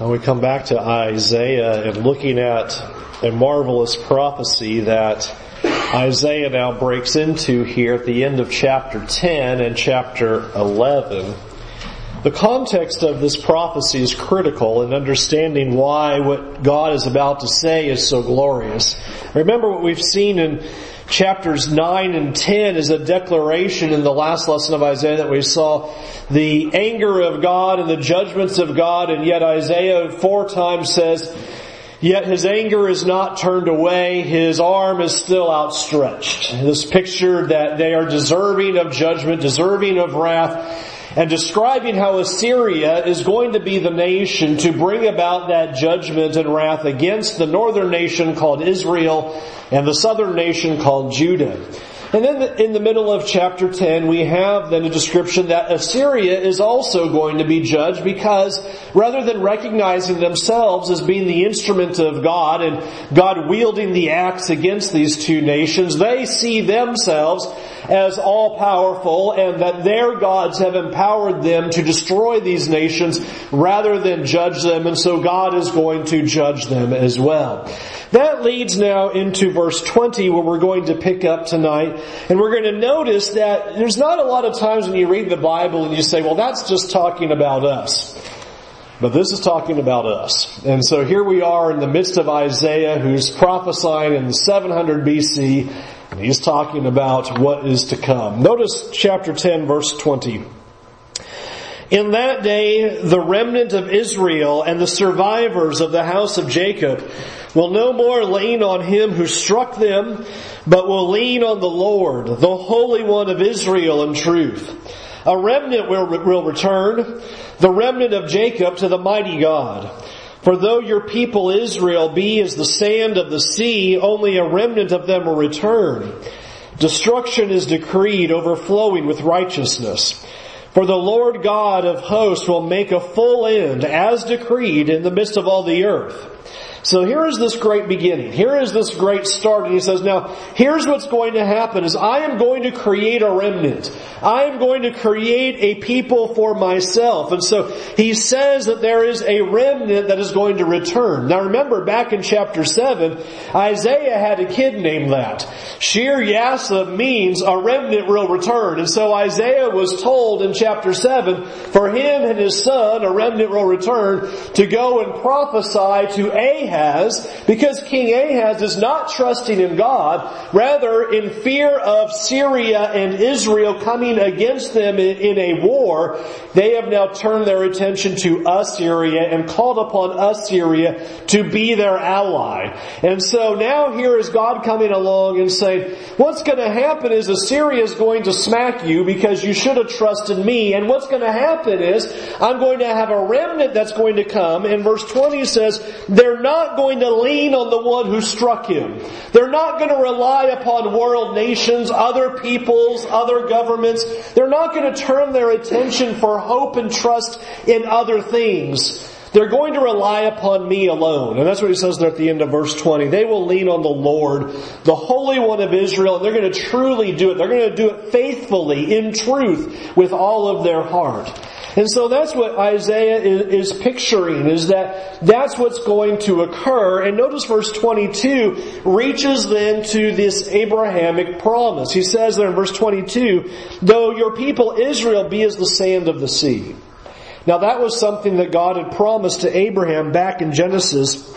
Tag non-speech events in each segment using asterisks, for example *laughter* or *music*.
And we come back to Isaiah and looking at a marvelous prophecy that Isaiah now breaks into here at the end of chapter 10 and chapter 11. The context of this prophecy is critical in understanding why what God is about to say is so glorious. Remember what we've seen in chapters 9 and 10 is a declaration in the last lesson of Isaiah that we saw the anger of God and the judgments of God and yet Isaiah four times says, Yet his anger is not turned away, his arm is still outstretched. This picture that they are deserving of judgment, deserving of wrath, and describing how Assyria is going to be the nation to bring about that judgment and wrath against the northern nation called Israel and the southern nation called Judah. And then in the middle of chapter 10, we have then a description that Assyria is also going to be judged because rather than recognizing themselves as being the instrument of God and God wielding the axe against these two nations, they see themselves as all powerful and that their gods have empowered them to destroy these nations rather than judge them and so God is going to judge them as well. That leads now into verse 20 where we're going to pick up tonight and we're going to notice that there's not a lot of times when you read the Bible and you say, well that's just talking about us. But this is talking about us. And so here we are in the midst of Isaiah who's prophesying in 700 BC and he's talking about what is to come. Notice chapter 10 verse 20. In that day, the remnant of Israel and the survivors of the house of Jacob will no more lean on him who struck them, but will lean on the Lord, the Holy One of Israel in truth. A remnant will, will return, the remnant of Jacob to the mighty God. For though your people Israel be as the sand of the sea, only a remnant of them will return. Destruction is decreed, overflowing with righteousness. For the Lord God of hosts will make a full end, as decreed, in the midst of all the earth. So here is this great beginning. Here is this great start. And he says, now, here's what's going to happen is I am going to create a remnant. I am going to create a people for myself. And so he says that there is a remnant that is going to return. Now remember back in chapter 7, Isaiah had a kid named that. Shear-jashub means a remnant will return. And so Isaiah was told in chapter 7, for him and his son, a remnant will return, to go and prophesy to Ahaz because King Ahaz is not trusting in God, rather in fear of Syria and Israel coming against them in, a war, they have now turned their attention to Assyria and called upon Assyria to be their ally. And so now here is God coming along and saying, what's going to happen is Assyria is going to smack you because you should have trusted me. And what's going to happen is I'm going to have a remnant that's going to come. And verse 20 says, they're not not going to lean on the one who struck him. They're not going to rely upon world nations, other peoples, other governments. They're not going to turn their attention for hope and trust in other things. They're going to rely upon me alone. And that's what he says there at the end of verse 20. They will lean on the Lord, the Holy One of Israel, and they're going to truly do it. They're going to do it faithfully, in truth, with all of their heart. And so that's what Isaiah is, picturing, is that that's what's going to occur. And notice verse 22 reaches then to this Abrahamic promise. He says there in verse 22, though your people Israel be as the sand of the sea. Now that was something that God had promised to Abraham back in Genesis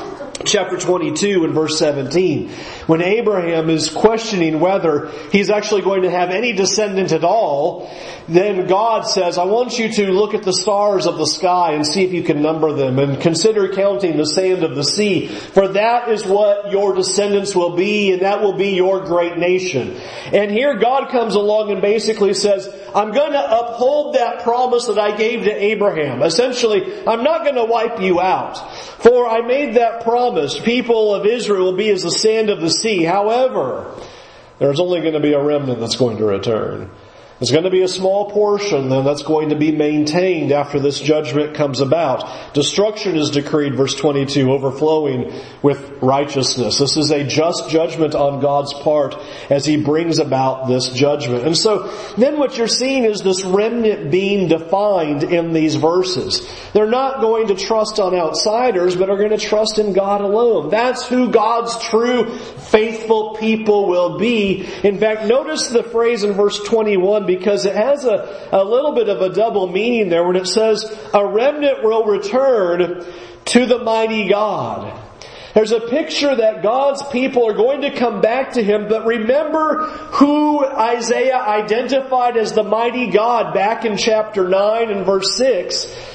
chapter 22 and verse 17. When Abraham is questioning whether he's actually going to have any descendant at all, then God says, I want you to look at the stars of the sky and see if you can number them and consider counting the sand of the sea, for that is what your descendants will be and that will be your great nation. And here God comes along and basically says, I'm going to uphold that promise that I gave to Abraham. Essentially, I'm not going to wipe you out. For I made that promise. People of Israel will be as the sand of the sea. However, there's only going to be a remnant that's going to return. There's going to be a small portion then that's going to be maintained after this judgment comes about. Destruction is decreed, verse 22, overflowing with righteousness. This is a just judgment on God's part as He brings about this judgment. And so then what you're seeing is this remnant being defined in these verses. They're not going to trust on outsiders, but are going to trust in God alone. That's who God's true faithful people will be. In fact, notice the phrase in verse 21 because it has a, a little bit of a double meaning there when it says, a remnant will return to the mighty God. There's a picture that God's people are going to come back to Him, but remember who Isaiah identified as the mighty God back in chapter 9 and verse 6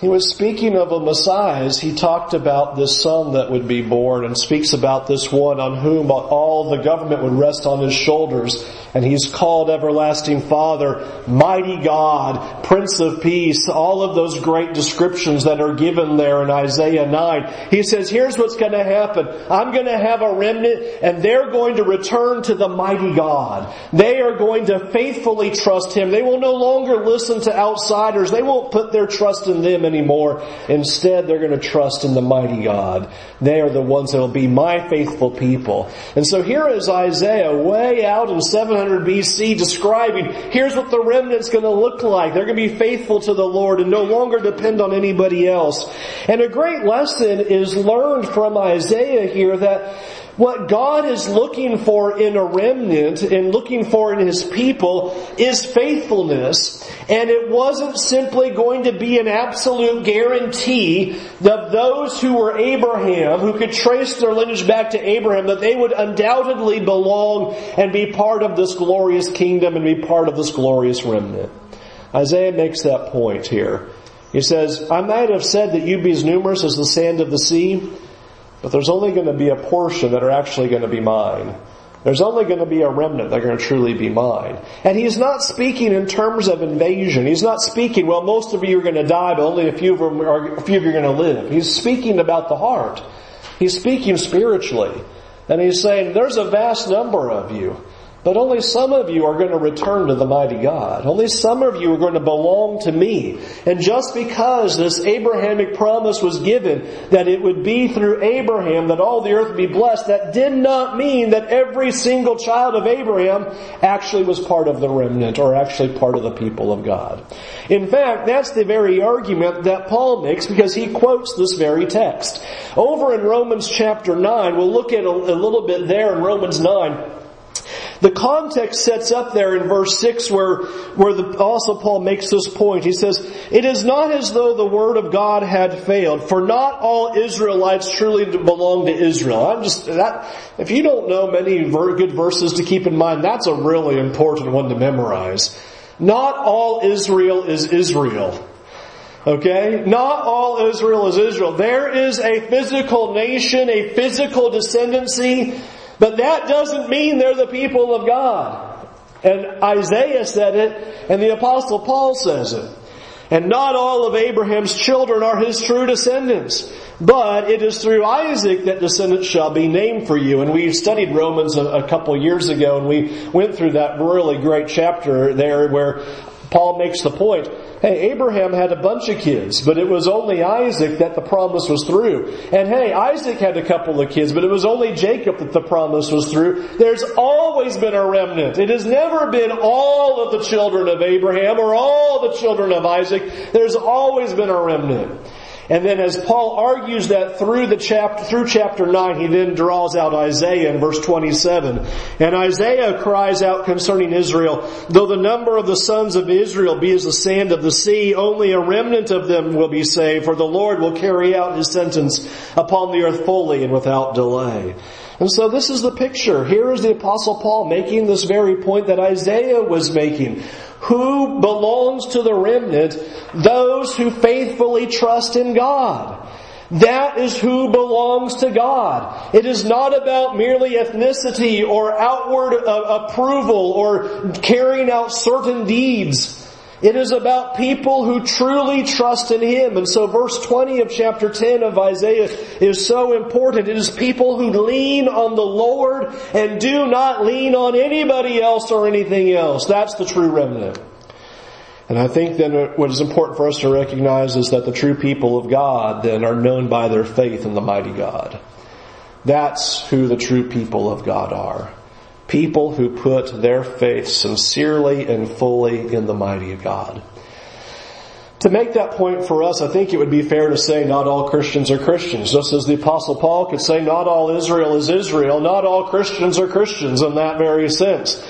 he was speaking of a Messiah as he talked about this son that would be born and speaks about this one on whom all the government would rest on his shoulders. And he's called Everlasting Father, Mighty God, Prince of Peace, all of those great descriptions that are given there in Isaiah 9. He says, here's what's going to happen. I'm going to have a remnant and they're going to return to the mighty God. They are going to faithfully trust Him. They will no longer listen to outsiders. They won't put their trust in them anymore. Instead, they're going to trust in the mighty God. They are the ones that will be my faithful people. And so here is Isaiah way out in 700 BC describing, here's what the remnant's going to look like. They're going to be faithful to the Lord and no longer depend on anybody else. And a great lesson is learned from Isaiah here that what God is looking for in a remnant and looking for in His people is faithfulness. And it wasn't simply going to be an absolute guarantee that those who were Abraham, who could trace their lineage back to Abraham, that they would undoubtedly belong and be part of this glorious kingdom and be part of this glorious remnant. Isaiah makes that point here. He says, I might have said that you'd be as numerous as the sand of the sea, but there's only going to be a portion that are actually going to be mine. There's only going to be a remnant that are going to truly be mine. And he's not speaking in terms of invasion. He's not speaking, well, most of you are going to die, but only a few of them are, a few of you are going to live. He's speaking about the heart. He's speaking spiritually. And he's saying, there's a vast number of you. But only some of you are going to return to the mighty God. Only some of you are going to belong to me. And just because this Abrahamic promise was given that it would be through Abraham that all the earth would be blessed, that did not mean that every single child of Abraham actually was part of the remnant or actually part of the people of God. In fact, that's the very argument that Paul makes because he quotes this very text. Over in Romans chapter 9, we'll look at a, a little bit there in Romans 9. The context sets up there in verse 6 where, where the Apostle Paul makes this point. He says, It is not as though the word of God had failed, for not all Israelites truly belong to Israel. I'm just, that, if you don't know many good verses to keep in mind, that's a really important one to memorize. Not all Israel is Israel. Okay? Not all Israel is Israel. There is a physical nation, a physical descendancy but that doesn't mean they're the people of God. And Isaiah said it, and the apostle Paul says it. And not all of Abraham's children are his true descendants. But it is through Isaac that descendants shall be named for you. And we studied Romans a, a couple years ago and we went through that really great chapter there where Paul makes the point Hey, Abraham had a bunch of kids, but it was only Isaac that the promise was through. And hey, Isaac had a couple of kids, but it was only Jacob that the promise was through. There's always been a remnant. It has never been all of the children of Abraham or all the children of Isaac. There's always been a remnant. And then as Paul argues that through the chapter, through chapter 9, he then draws out Isaiah in verse 27. And Isaiah cries out concerning Israel, though the number of the sons of Israel be as the sand of the sea, only a remnant of them will be saved, for the Lord will carry out his sentence upon the earth fully and without delay. And so this is the picture. Here is the apostle Paul making this very point that Isaiah was making. Who belongs to the remnant? Those who faithfully trust in God. That is who belongs to God. It is not about merely ethnicity or outward uh, approval or carrying out certain deeds. It is about people who truly trust in Him. And so verse 20 of chapter 10 of Isaiah is so important. It is people who lean on the Lord and do not lean on anybody else or anything else. That's the true remnant. And I think then what is important for us to recognize is that the true people of God then are known by their faith in the mighty God. That's who the true people of God are. People who put their faith sincerely and fully in the mighty God. To make that point for us, I think it would be fair to say not all Christians are Christians. Just as the apostle Paul could say not all Israel is Israel, not all Christians are Christians in that very sense.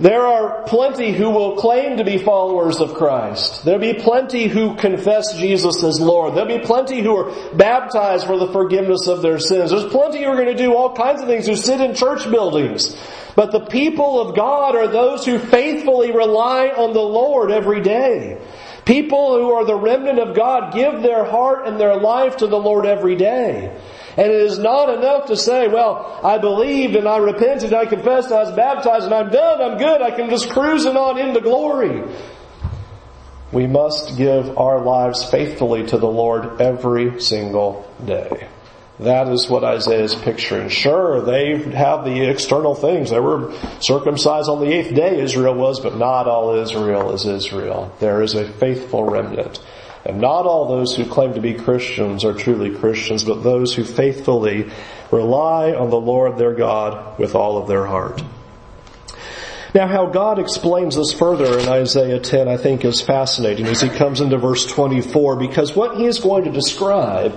There are plenty who will claim to be followers of Christ. There'll be plenty who confess Jesus as Lord. There'll be plenty who are baptized for the forgiveness of their sins. There's plenty who are going to do all kinds of things who sit in church buildings. But the people of God are those who faithfully rely on the Lord every day. People who are the remnant of God give their heart and their life to the Lord every day. And it is not enough to say, well, I believed and I repented, and I confessed, I was baptized and I'm done, I'm good, I can just cruising on into glory. We must give our lives faithfully to the Lord every single day. That is what Isaiah is picturing. Sure, they have the external things. They were circumcised on the eighth day, Israel was, but not all Israel is Israel. There is a faithful remnant. And not all those who claim to be Christians are truly Christians, but those who faithfully rely on the Lord their God with all of their heart. Now how God explains this further in Isaiah 10 I think is fascinating as he comes into verse 24 because what he is going to describe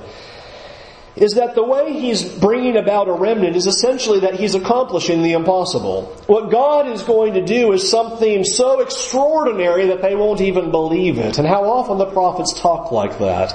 is that the way he's bringing about a remnant is essentially that he's accomplishing the impossible. What God is going to do is something so extraordinary that they won't even believe it. And how often the prophets talk like that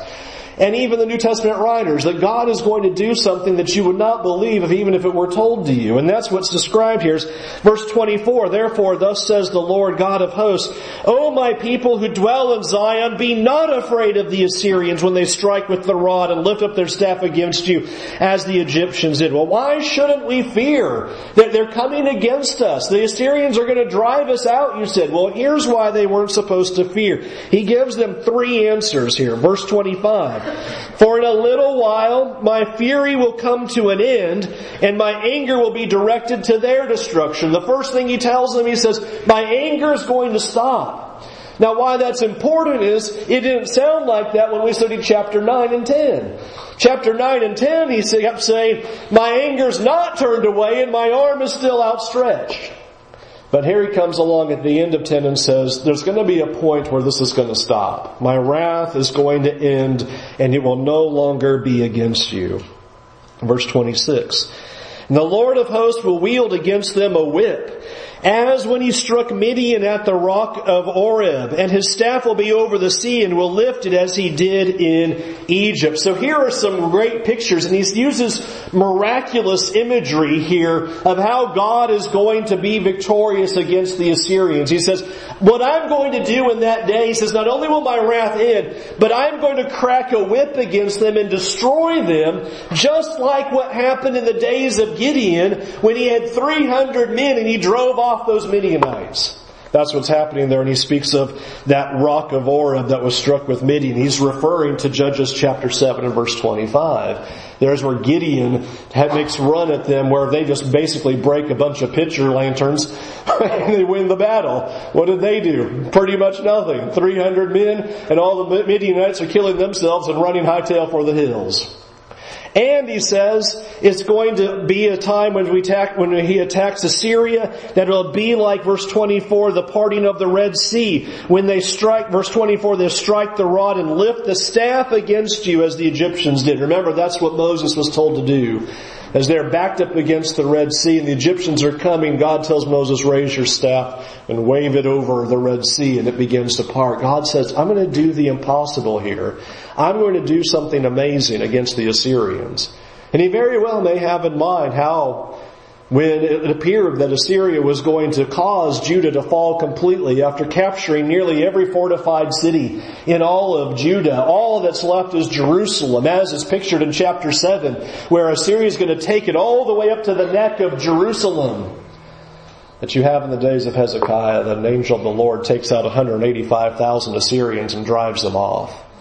and even the New Testament writers that God is going to do something that you would not believe if even if it were told to you. And that's what's described here. Verse 24, therefore thus says the Lord God of hosts, O my people who dwell in Zion, be not afraid of the Assyrians when they strike with the rod and lift up their staff against you as the Egyptians did. Well, why shouldn't we fear that they're coming against us? The Assyrians are going to drive us out, you said. Well, here's why they weren't supposed to fear. He gives them three answers here. Verse 25. For in a little while my fury will come to an end and my anger will be directed to their destruction. The first thing he tells them, he says, my anger is going to stop. Now why that's important is, it didn't sound like that when we studied chapter 9 and 10. Chapter 9 and 10 he kept saying, my anger's not turned away and my arm is still outstretched. But here he comes along at the end of 10 and says, there's going to be a point where this is going to stop. My wrath is going to end and it will no longer be against you. Verse 26. And the Lord of hosts will wield against them a whip as when he struck Midian at the rock of Oreb, and his staff will be over the sea and will lift it as he did in Egypt. So here are some great pictures, and he uses miraculous imagery here of how God is going to be victorious against the Assyrians. He says, what I'm going to do in that day, he says, not only will my wrath end, but I'm going to crack a whip against them and destroy them, just like what happened in the days of Gideon when he had 300 men and he drove off off those Midianites. That's what's happening there, and he speaks of that rock of Oreb that was struck with Midian. He's referring to Judges chapter 7 and verse 25. There's where Gideon makes run at them where they just basically break a bunch of pitcher lanterns *laughs* and they win the battle. What did they do? Pretty much nothing. 300 men and all the Midianites are killing themselves and running hightail for the hills. And he says it's going to be a time when we attack, when he attacks Assyria that it'll be like verse 24, the parting of the Red Sea. When they strike, verse 24, they strike the rod and lift the staff against you as the Egyptians did. Remember, that's what Moses was told to do. As they're backed up against the Red Sea and the Egyptians are coming, God tells Moses, raise your staff and wave it over the Red Sea and it begins to part. God says, I'm going to do the impossible here. I'm going to do something amazing against the Assyrians. And he very well may have in mind how when it appeared that Assyria was going to cause Judah to fall completely after capturing nearly every fortified city in all of Judah. All that's left is Jerusalem, as is pictured in chapter 7, where Assyria is going to take it all the way up to the neck of Jerusalem. that you have in the days of Hezekiah that an angel of the Lord takes out 185,000 Assyrians and drives them off.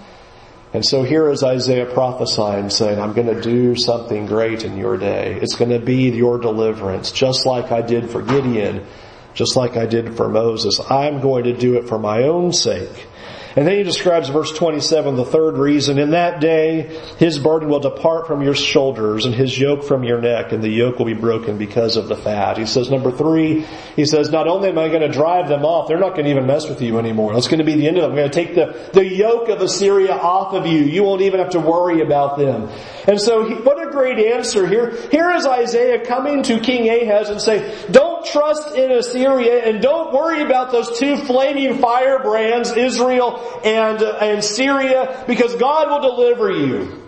And so here is Isaiah prophesying saying, I'm going to do something great in your day. It's going to be your deliverance, just like I did for Gideon, just like I did for Moses. I'm going to do it for my own sake. And then he describes verse 27, the third reason, in that day his burden will depart from your shoulders and his yoke from your neck and the yoke will be broken because of the fat. He says number three, he says not only am I going to drive them off, they're not going to even mess with you anymore. That's going to be the end of it. I'm going to take the, the yoke of Assyria off of you. You won't even have to worry about them. And so he, what a great answer here. Here is Isaiah coming to King Ahaz and saying, don't trust in Assyria and don't worry about those two flaming firebrands, Israel and, uh, and Syria because God will deliver you.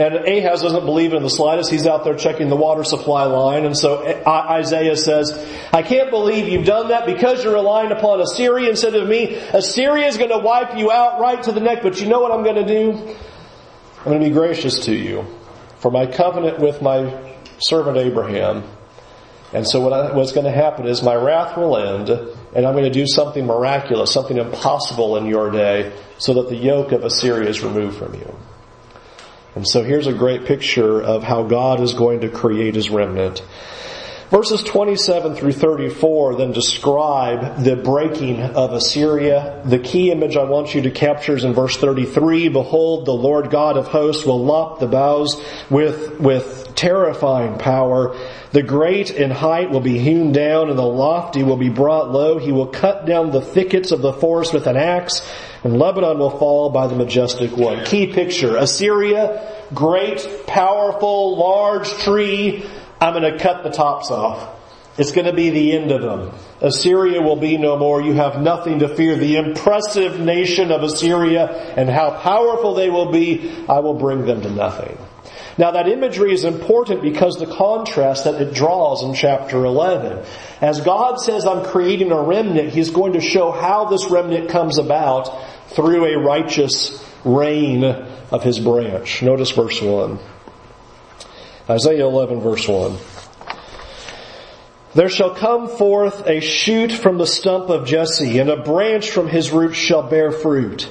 And Ahaz doesn't believe it in the slightest. He's out there checking the water supply line. And so Isaiah says, I can't believe you've done that because you're relying upon Assyria instead of me. Assyria is going to wipe you out right to the neck. But you know what I'm going to do? I'm going to be gracious to you for my covenant with my servant Abraham. And so what I, what's going to happen is my wrath will end and I'm going to do something miraculous, something impossible in your day so that the yoke of Assyria is removed from you. And so here's a great picture of how God is going to create his remnant. Verses 27 through 34 then describe the breaking of Assyria. The key image I want you to capture is in verse 33. Behold, the Lord God of hosts will lop the boughs with, with terrifying power. The great in height will be hewn down and the lofty will be brought low. He will cut down the thickets of the forest with an axe and Lebanon will fall by the majestic one. Key picture. Assyria, great, powerful, large tree. I'm going to cut the tops off. It's going to be the end of them. Assyria will be no more. You have nothing to fear. The impressive nation of Assyria and how powerful they will be, I will bring them to nothing. Now that imagery is important because the contrast that it draws in chapter 11. As God says, I'm creating a remnant, He's going to show how this remnant comes about through a righteous reign of His branch. Notice verse 1. Isaiah 11 verse 1. There shall come forth a shoot from the stump of Jesse, and a branch from his roots shall bear fruit.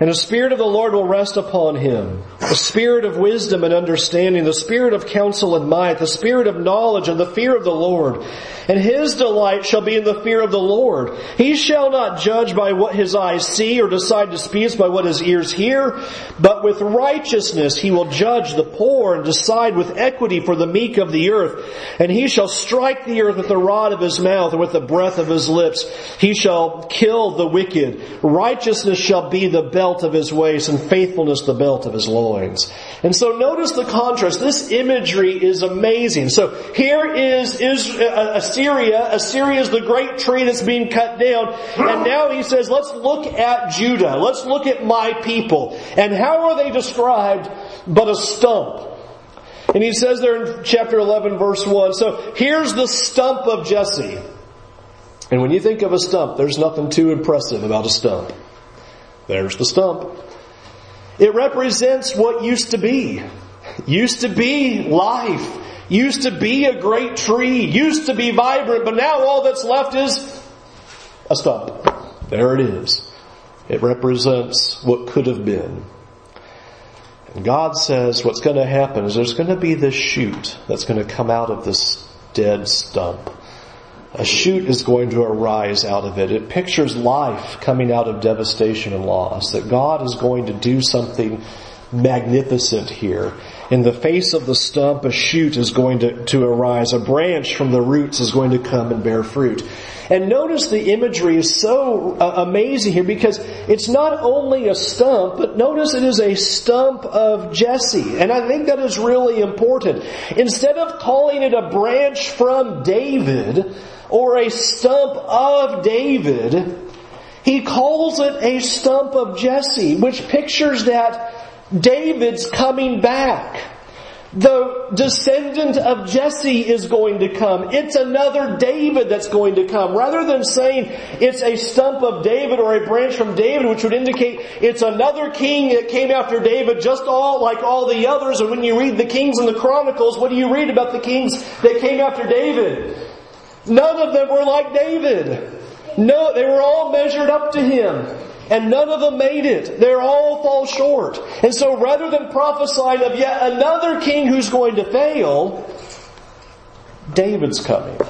And the Spirit of the Lord will rest upon him. The Spirit of wisdom and understanding, the Spirit of counsel and might, the Spirit of knowledge and the fear of the Lord. And his delight shall be in the fear of the Lord. He shall not judge by what his eyes see or decide disputes by what his ears hear, but with righteousness he will judge the poor and decide with equity for the meek of the earth. And he shall strike the earth with the rod of his mouth and with the breath of his lips. He shall kill the wicked. Righteousness shall be the belt belt of his waist and faithfulness the belt of his loins. And so notice the contrast. This imagery is amazing. So here is, uh, Assyria. Assyria is the great tree that's being cut down. And now he says, let's look at Judah. Let's look at my people. And how are they described but a stump? And he says there in chapter 11 verse 1, so here's the stump of Jesse. And when you think of a stump, there's nothing too impressive about a stump. There's the stump. It represents what used to be. Used to be life. Used to be a great tree. Used to be vibrant, but now all that's left is a stump. There it is. It represents what could have been. And God says what's going to happen is there's going to be this shoot that's going to come out of this dead stump a shoot is going to arise out of it. It pictures life coming out of devastation and loss, that God is going to do something magnificent here. In the face of the stump, a shoot is going to, to arise. A branch from the roots is going to come and bear fruit. And notice the imagery is so uh, amazing here because it's not only a stump, but notice it is a stump of Jesse. And I think that is really important. Instead of calling it a branch from David, or a stump of David, he calls it a stump of Jesse, which pictures that David's coming back. The descendant of Jesse is going to come. It's another David that's going to come. Rather than saying it's a stump of David or a branch from David, which would indicate it's another king that came after David just all like all the others. And when you read the Kings and the Chronicles, what do you read about the kings that came after David? None of them were like David. No, they were all measured up to him. And none of them made it. They're all fall short. And so rather than prophesying of yet another king who's going to fail, David's coming.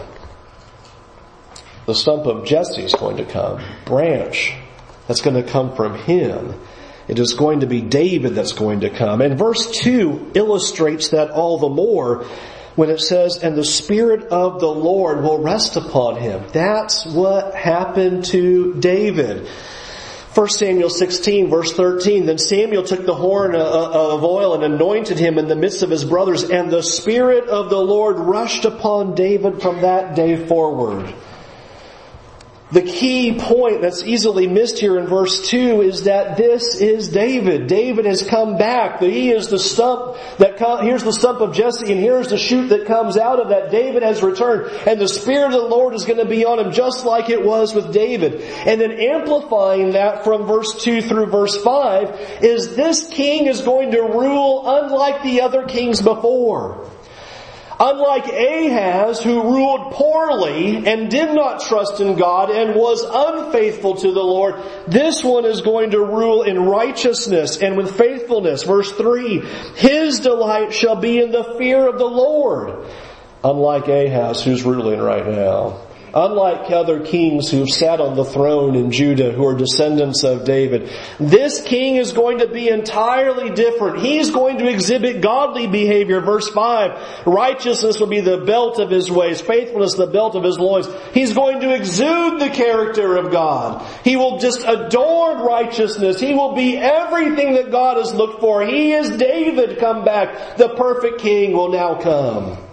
The stump of Jesse is going to come. Branch that's going to come from him. It is going to be David that's going to come. And verse 2 illustrates that all the more when it says, and the Spirit of the Lord will rest upon him. That's what happened to David. 1 Samuel 16 verse 13, then Samuel took the horn uh, uh, of oil and anointed him in the midst of his brothers, and the Spirit of the Lord rushed upon David from that day forward. The key point that's easily missed here in verse 2 is that this is David. David has come back. He is the stump that here's the stump of Jesse and here's the shoot that comes out of that. David has returned and the Spirit of the Lord is going to be on him just like it was with David. And then amplifying that from verse 2 through verse 5 is this king is going to rule unlike the other kings before. Unlike Ahaz, who ruled poorly and did not trust in God and was unfaithful to the Lord, this one is going to rule in righteousness and with faithfulness. Verse 3, His delight shall be in the fear of the Lord. Unlike Ahaz, who's ruling right now. Unlike other kings who've sat on the throne in Judah who are descendants of David, this king is going to be entirely different. He's going to exhibit godly behavior. Verse 5, righteousness will be the belt of his ways, faithfulness the belt of his loins. He's going to exude the character of God. He will just adorn righteousness. He will be everything that God has looked for. He is David come back. The perfect king will now come.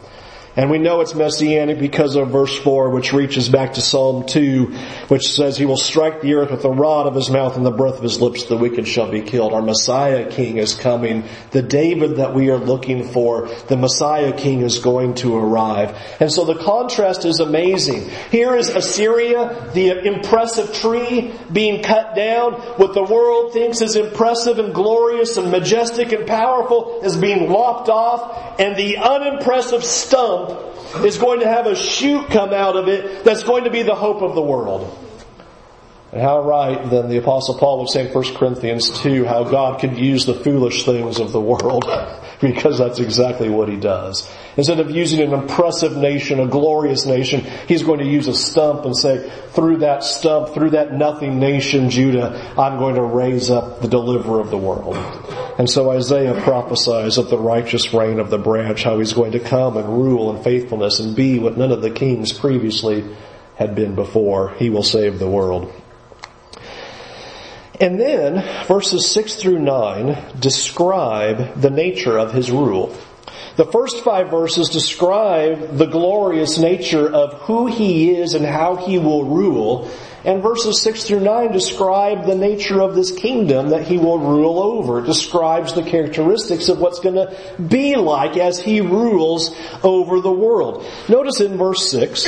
And we know it's messianic because of verse 4, which reaches back to Psalm 2, which says, He will strike the earth with the rod of His mouth and the breath of His lips, the wicked shall be killed. Our Messiah King is coming. The David that we are looking for, the Messiah King is going to arrive. And so the contrast is amazing. Here is Assyria, the impressive tree being cut down. What the world thinks is impressive and glorious and majestic and powerful is being lopped off, and the unimpressive stump is going to have a shoot come out of it that's going to be the hope of the world. And how right then the apostle Paul would say in 1 Corinthians 2 how God could use the foolish things of the world *laughs* because that's exactly what he does. Instead of using an impressive nation, a glorious nation, he's going to use a stump and say, through that stump, through that nothing nation, Judah, I'm going to raise up the deliverer of the world. And so Isaiah prophesies of the righteous reign of the branch, how he's going to come and rule in faithfulness and be what none of the kings previously had been before. He will save the world. And then verses 6 through 9 describe the nature of his rule. The first five verses describe the glorious nature of who he is and how he will rule. And verses 6 through 9 describe the nature of this kingdom that he will rule over. It describes the characteristics of what's going to be like as he rules over the world. Notice in verse 6,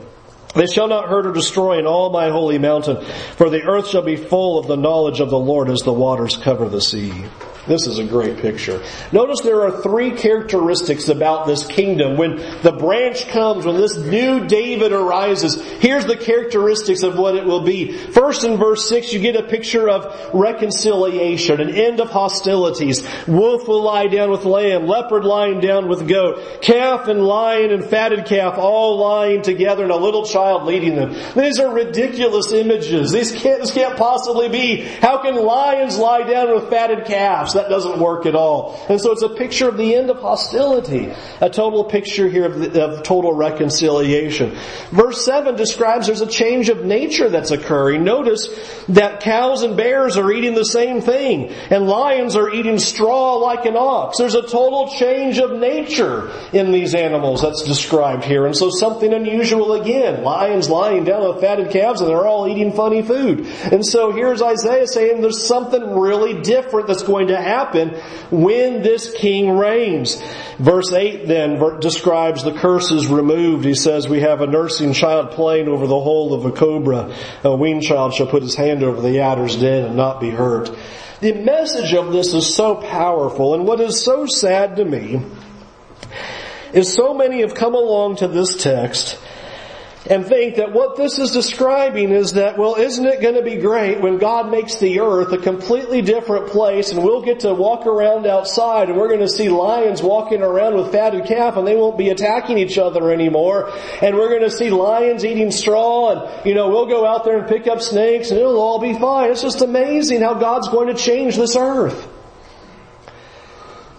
They shall not hurt or destroy in all my holy mountain, for the earth shall be full of the knowledge of the Lord as the waters cover the sea. This is a great picture. Notice there are three characteristics about this kingdom. When the branch comes, when this new David arises, here's the characteristics of what it will be. First in verse 6, you get a picture of reconciliation, an end of hostilities. Wolf will lie down with lamb, leopard lying down with goat, calf and lion and fatted calf all lying together and a little child leading them. These are ridiculous images. These can't, this can't possibly be. How can lions lie down with fatted calves? That doesn't work at all. And so it's a picture of the end of hostility. A total picture here of, the, of total reconciliation. Verse 7 describes there's a change of nature that's occurring. Notice that cows and bears are eating the same thing, and lions are eating straw like an ox. There's a total change of nature in these animals that's described here. And so something unusual again. Lions lying down with fatted calves and they're all eating funny food. And so here's Isaiah saying there's something really different that's going to happen when this king reigns. Verse 8 then describes the curses removed. He says we have a nursing child playing over the hole of a cobra. A weaned child shall put his hand over the adder's den and not be hurt. The message of this is so powerful and what is so sad to me is so many have come along to this text and think that what this is describing is that, well, isn't it going to be great when God makes the earth a completely different place and we'll get to walk around outside and we're going to see lions walking around with fatted calf and they won't be attacking each other anymore and we're going to see lions eating straw and, you know, we'll go out there and pick up snakes and it'll all be fine. It's just amazing how God's going to change this earth.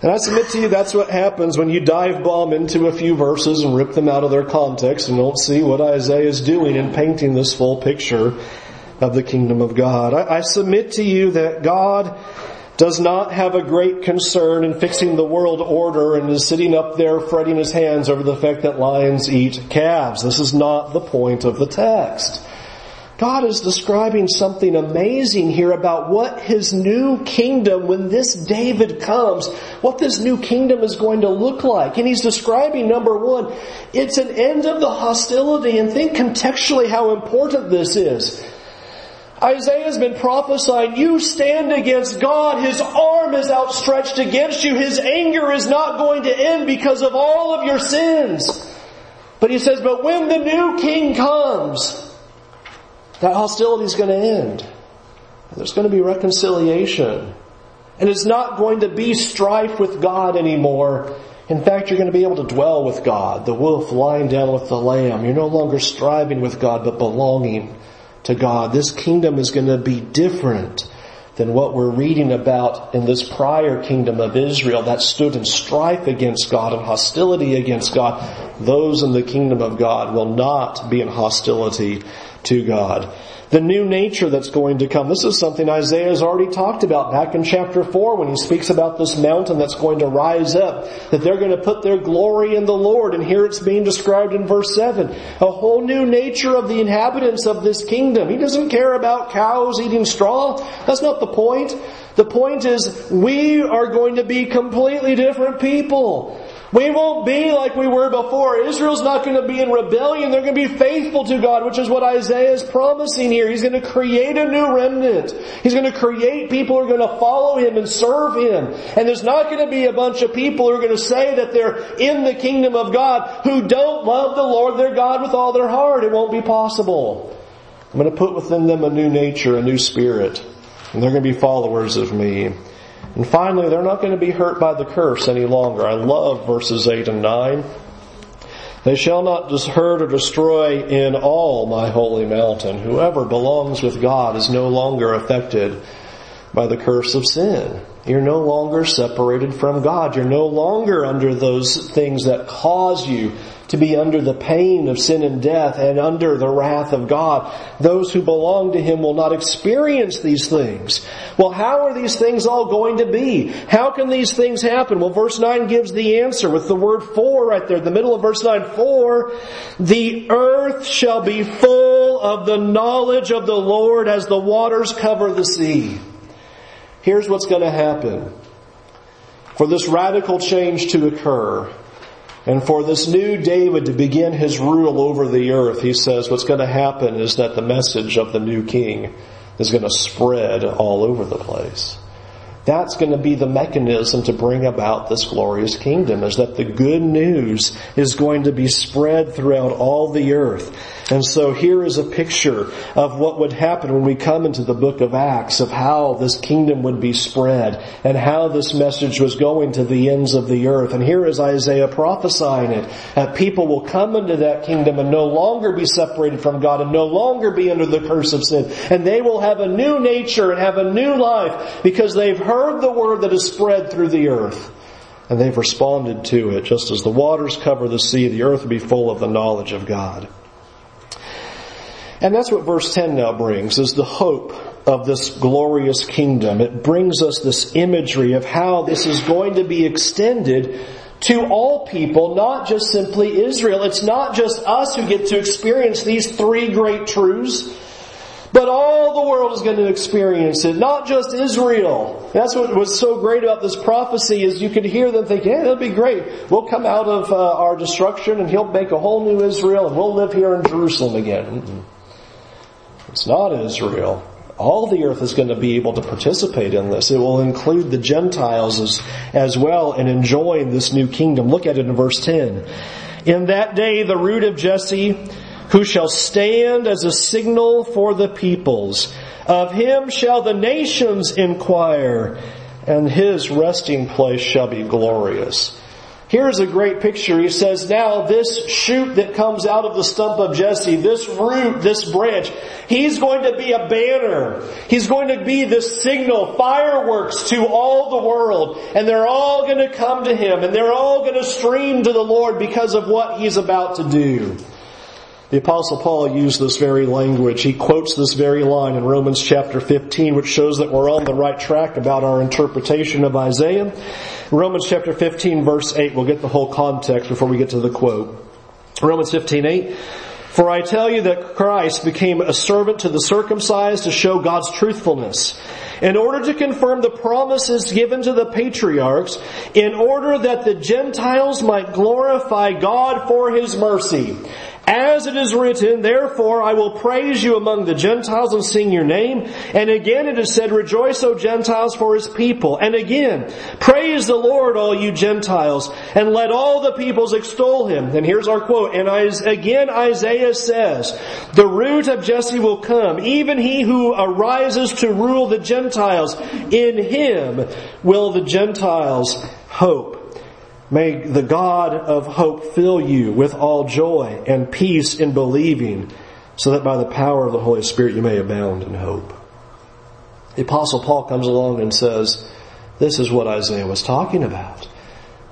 And I submit to you that's what happens when you dive bomb into a few verses and rip them out of their context and don't see what Isaiah is doing in painting this full picture of the kingdom of God. I, I submit to you that God does not have a great concern in fixing the world order and is sitting up there fretting his hands over the fact that lions eat calves. This is not the point of the text. God is describing something amazing here about what his new kingdom, when this David comes, what this new kingdom is going to look like. And he's describing number one, it's an end of the hostility and think contextually how important this is. Isaiah has been prophesying, you stand against God, His arm is outstretched against you, His anger is not going to end because of all of your sins. But he says, but when the new king comes, that hostility is going to end. There's going to be reconciliation. And it's not going to be strife with God anymore. In fact, you're going to be able to dwell with God, the wolf lying down with the lamb. You're no longer striving with God, but belonging to God. This kingdom is going to be different than what we're reading about in this prior kingdom of Israel that stood in strife against God and hostility against God. Those in the kingdom of God will not be in hostility to God. The new nature that's going to come. This is something Isaiah has already talked about back in chapter 4 when he speaks about this mountain that's going to rise up, that they're going to put their glory in the Lord, and here it's being described in verse 7. A whole new nature of the inhabitants of this kingdom. He doesn't care about cows eating straw. That's not the point. The point is we are going to be completely different people. We won't be like we were before. Israel's not going to be in rebellion. They're going to be faithful to God, which is what Isaiah is promising here. He's going to create a new remnant. He's going to create people who are going to follow Him and serve Him. And there's not going to be a bunch of people who are going to say that they're in the kingdom of God who don't love the Lord their God with all their heart. It won't be possible. I'm going to put within them a new nature, a new spirit. And they're going to be followers of me. And finally, they're not going to be hurt by the curse any longer. I love verses 8 and 9. They shall not hurt or destroy in all my holy mountain. Whoever belongs with God is no longer affected by the curse of sin. You're no longer separated from God. You're no longer under those things that cause you to be under the pain of sin and death and under the wrath of God. Those who belong to Him will not experience these things. Well, how are these things all going to be? How can these things happen? Well, verse 9 gives the answer with the word for right there. In the middle of verse 9, for the earth shall be full of the knowledge of the Lord as the waters cover the sea. Here's what's going to happen. For this radical change to occur, and for this new David to begin his rule over the earth, he says what's going to happen is that the message of the new king is going to spread all over the place. That's going to be the mechanism to bring about this glorious kingdom is that the good news is going to be spread throughout all the earth. And so here is a picture of what would happen when we come into the book of Acts of how this kingdom would be spread and how this message was going to the ends of the earth. And here is Isaiah prophesying it. That people will come into that kingdom and no longer be separated from God and no longer be under the curse of sin. And they will have a new nature and have a new life because they've heard heard the word that is spread through the earth. And they've responded to it, just as the waters cover the sea, the earth will be full of the knowledge of God. And that's what verse 10 now brings, is the hope of this glorious kingdom. It brings us this imagery of how this is going to be extended to all people, not just simply Israel. It's not just us who get to experience these three great truths, but all the world is going to experience it, not just Israel. That's what was so great about this prophecy is you could hear them think, yeah, that'll be great. We'll come out of uh, our destruction and he'll make a whole new Israel and we'll live here in Jerusalem again. It's not Israel. All the earth is going to be able to participate in this. It will include the Gentiles as, as well in enjoying this new kingdom. Look at it in verse 10. In that day, the root of Jesse, who shall stand as a signal for the peoples, of him shall the nations inquire, and his resting place shall be glorious. Here's a great picture. He says, now this shoot that comes out of the stump of Jesse, this root, this branch, he's going to be a banner. He's going to be this signal, fireworks to all the world. And they're all going to come to him and they're all going to stream to the Lord because of what he's about to do. The apostle Paul used this very language. He quotes this very line in Romans chapter 15, which shows that we're on the right track about our interpretation of Isaiah. Romans chapter 15 verse 8, we'll get the whole context before we get to the quote. Romans 15, 8. For I tell you that Christ became a servant to the circumcised to show God's truthfulness, in order to confirm the promises given to the patriarchs, in order that the Gentiles might glorify God for His mercy. As it is written, therefore I will praise you among the Gentiles and sing your name. And again it is said, rejoice, O Gentiles, for his people. And again, praise the Lord, all you Gentiles, and let all the peoples extol him. And here's our quote. And again Isaiah says, the root of Jesse will come, even he who arises to rule the Gentiles. In him will the Gentiles hope. May the God of hope fill you with all joy and peace in believing, so that by the power of the Holy Spirit you may abound in hope. The apostle Paul comes along and says, this is what Isaiah was talking about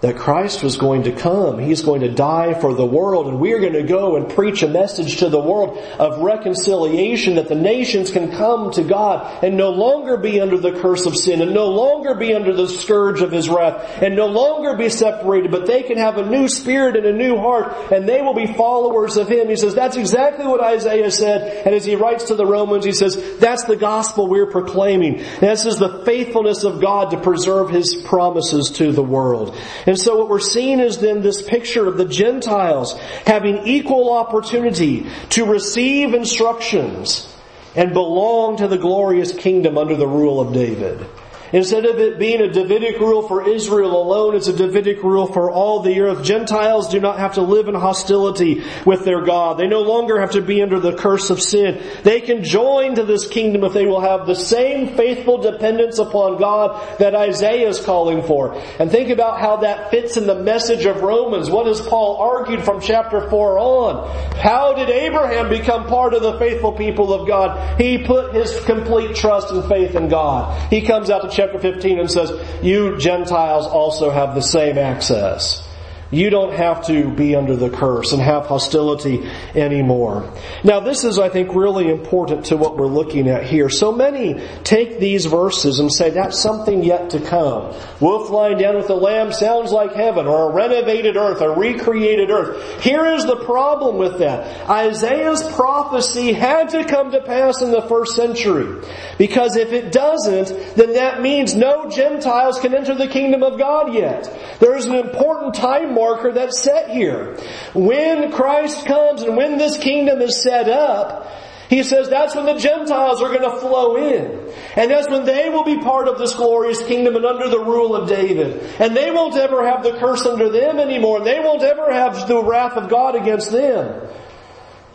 that Christ was going to come. He's going to die for the world and we're going to go and preach a message to the world of reconciliation that the nations can come to God and no longer be under the curse of sin and no longer be under the scourge of His wrath and no longer be separated, but they can have a new spirit and a new heart and they will be followers of Him. He says that's exactly what Isaiah said and as he writes to the Romans, he says that's the gospel we're proclaiming. And this is the faithfulness of God to preserve His promises to the world. And so what we're seeing is then this picture of the Gentiles having equal opportunity to receive instructions and belong to the glorious kingdom under the rule of David. Instead of it being a Davidic rule for Israel alone, it's a Davidic rule for all the earth. Gentiles do not have to live in hostility with their God. They no longer have to be under the curse of sin. They can join to this kingdom if they will have the same faithful dependence upon God that Isaiah is calling for. And think about how that fits in the message of Romans. What has Paul argued from chapter 4 on? How did Abraham become part of the faithful people of God? He put his complete trust and faith in God. He comes out to chapter 15 and says, you Gentiles also have the same access. You don't have to be under the curse and have hostility anymore. Now this is, I think, really important to what we're looking at here. So many take these verses and say that's something yet to come. Wolf lying down with the lamb sounds like heaven or a renovated earth, a recreated earth. Here is the problem with that. Isaiah's prophecy had to come to pass in the first century. Because if it doesn't, then that means no Gentiles can enter the kingdom of God yet. There is an important time marker that's set here. When Christ comes and when this kingdom is set up, he says that's when the Gentiles are going to flow in. And that's when they will be part of this glorious kingdom and under the rule of David. And they won't ever have the curse under them anymore. They won't ever have the wrath of God against them.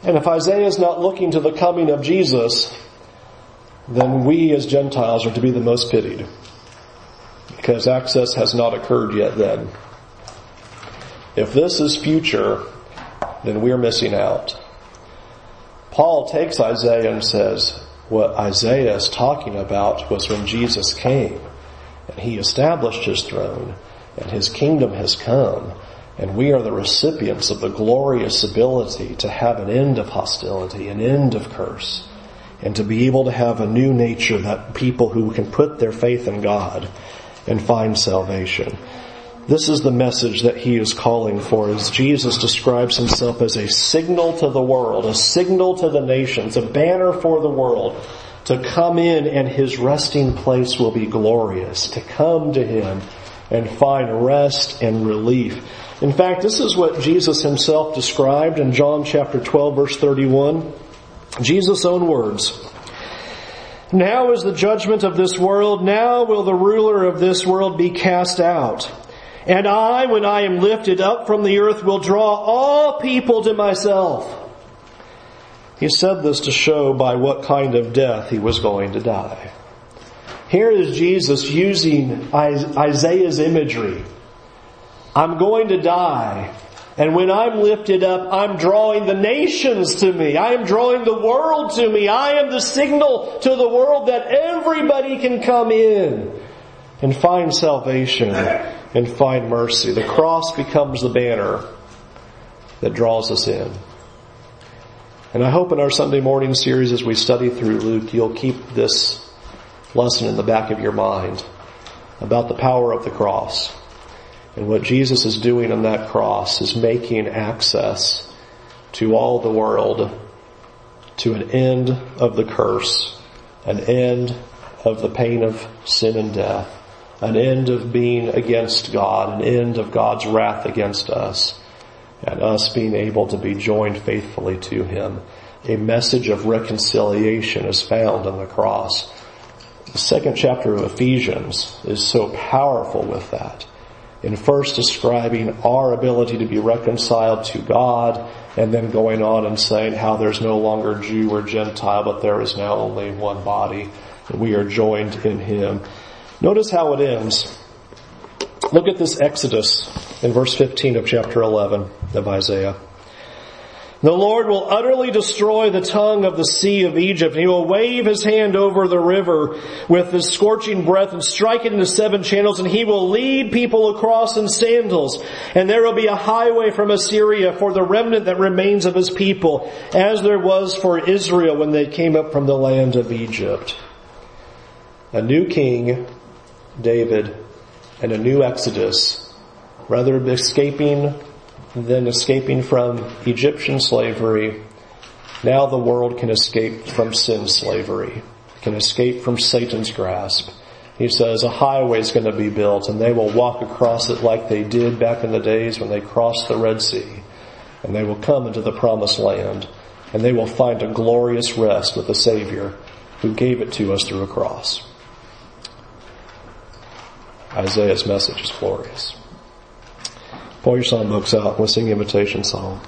And if Isaiah is not looking to the coming of Jesus, then we as Gentiles are to be the most pitied. Because access has not occurred yet then. If this is future, then we're missing out. Paul takes Isaiah and says, what Isaiah is talking about was when Jesus came. and he established his throne and his kingdom has come and we are the recipients of the glorious ability to have an end of hostility, an end of curse, and to be able to have a new nature that people who can put their faith in God and find salvation. This is the message that he is calling for as Jesus describes himself as a signal to the world, a signal to the nations, a banner for the world to come in and his resting place will be glorious, to come to him and find rest and relief. In fact, this is what Jesus himself described in John chapter 12 verse 31. Jesus' own words. Now is the judgment of this world. Now will the ruler of this world be cast out. And I, when I am lifted up from the earth, will draw all people to myself. He said this to show by what kind of death he was going to die. Here is Jesus using Isaiah's imagery. I'm going to die. And when I'm lifted up, I'm drawing the nations to me. I am drawing the world to me. I am the signal to the world that everybody can come in and find salvation and find mercy. The cross becomes the banner that draws us in. And I hope in our Sunday morning series as we study through Luke, you'll keep this lesson in the back of your mind about the power of the cross. And what Jesus is doing on that cross is making access to all the world to an end of the curse, an end of the pain of sin and death, an end of being against God, an end of God's wrath against us, and us being able to be joined faithfully to Him. A message of reconciliation is found on the cross. The second chapter of Ephesians is so powerful with that. In first describing our ability to be reconciled to God and then going on and saying how there's no longer Jew or Gentile, but there is now only one body and we are joined in Him. Notice how it ends. Look at this Exodus in verse 15 of chapter 11 of Isaiah. The Lord will utterly destroy the tongue of the sea of Egypt. He will wave his hand over the river with his scorching breath and strike it into seven channels and he will lead people across in sandals. And there will be a highway from Assyria for the remnant that remains of his people as there was for Israel when they came up from the land of Egypt. A new king, David, and a new exodus, rather escaping than escaping from Egyptian slavery. Now the world can escape from sin slavery, can escape from Satan's grasp. He says a highway is going to be built and they will walk across it like they did back in the days when they crossed the Red Sea. And they will come into the promised land and they will find a glorious rest with the Savior who gave it to us through a cross. Isaiah's message is glorious. Pull your songbooks out. We'll sing invitation song.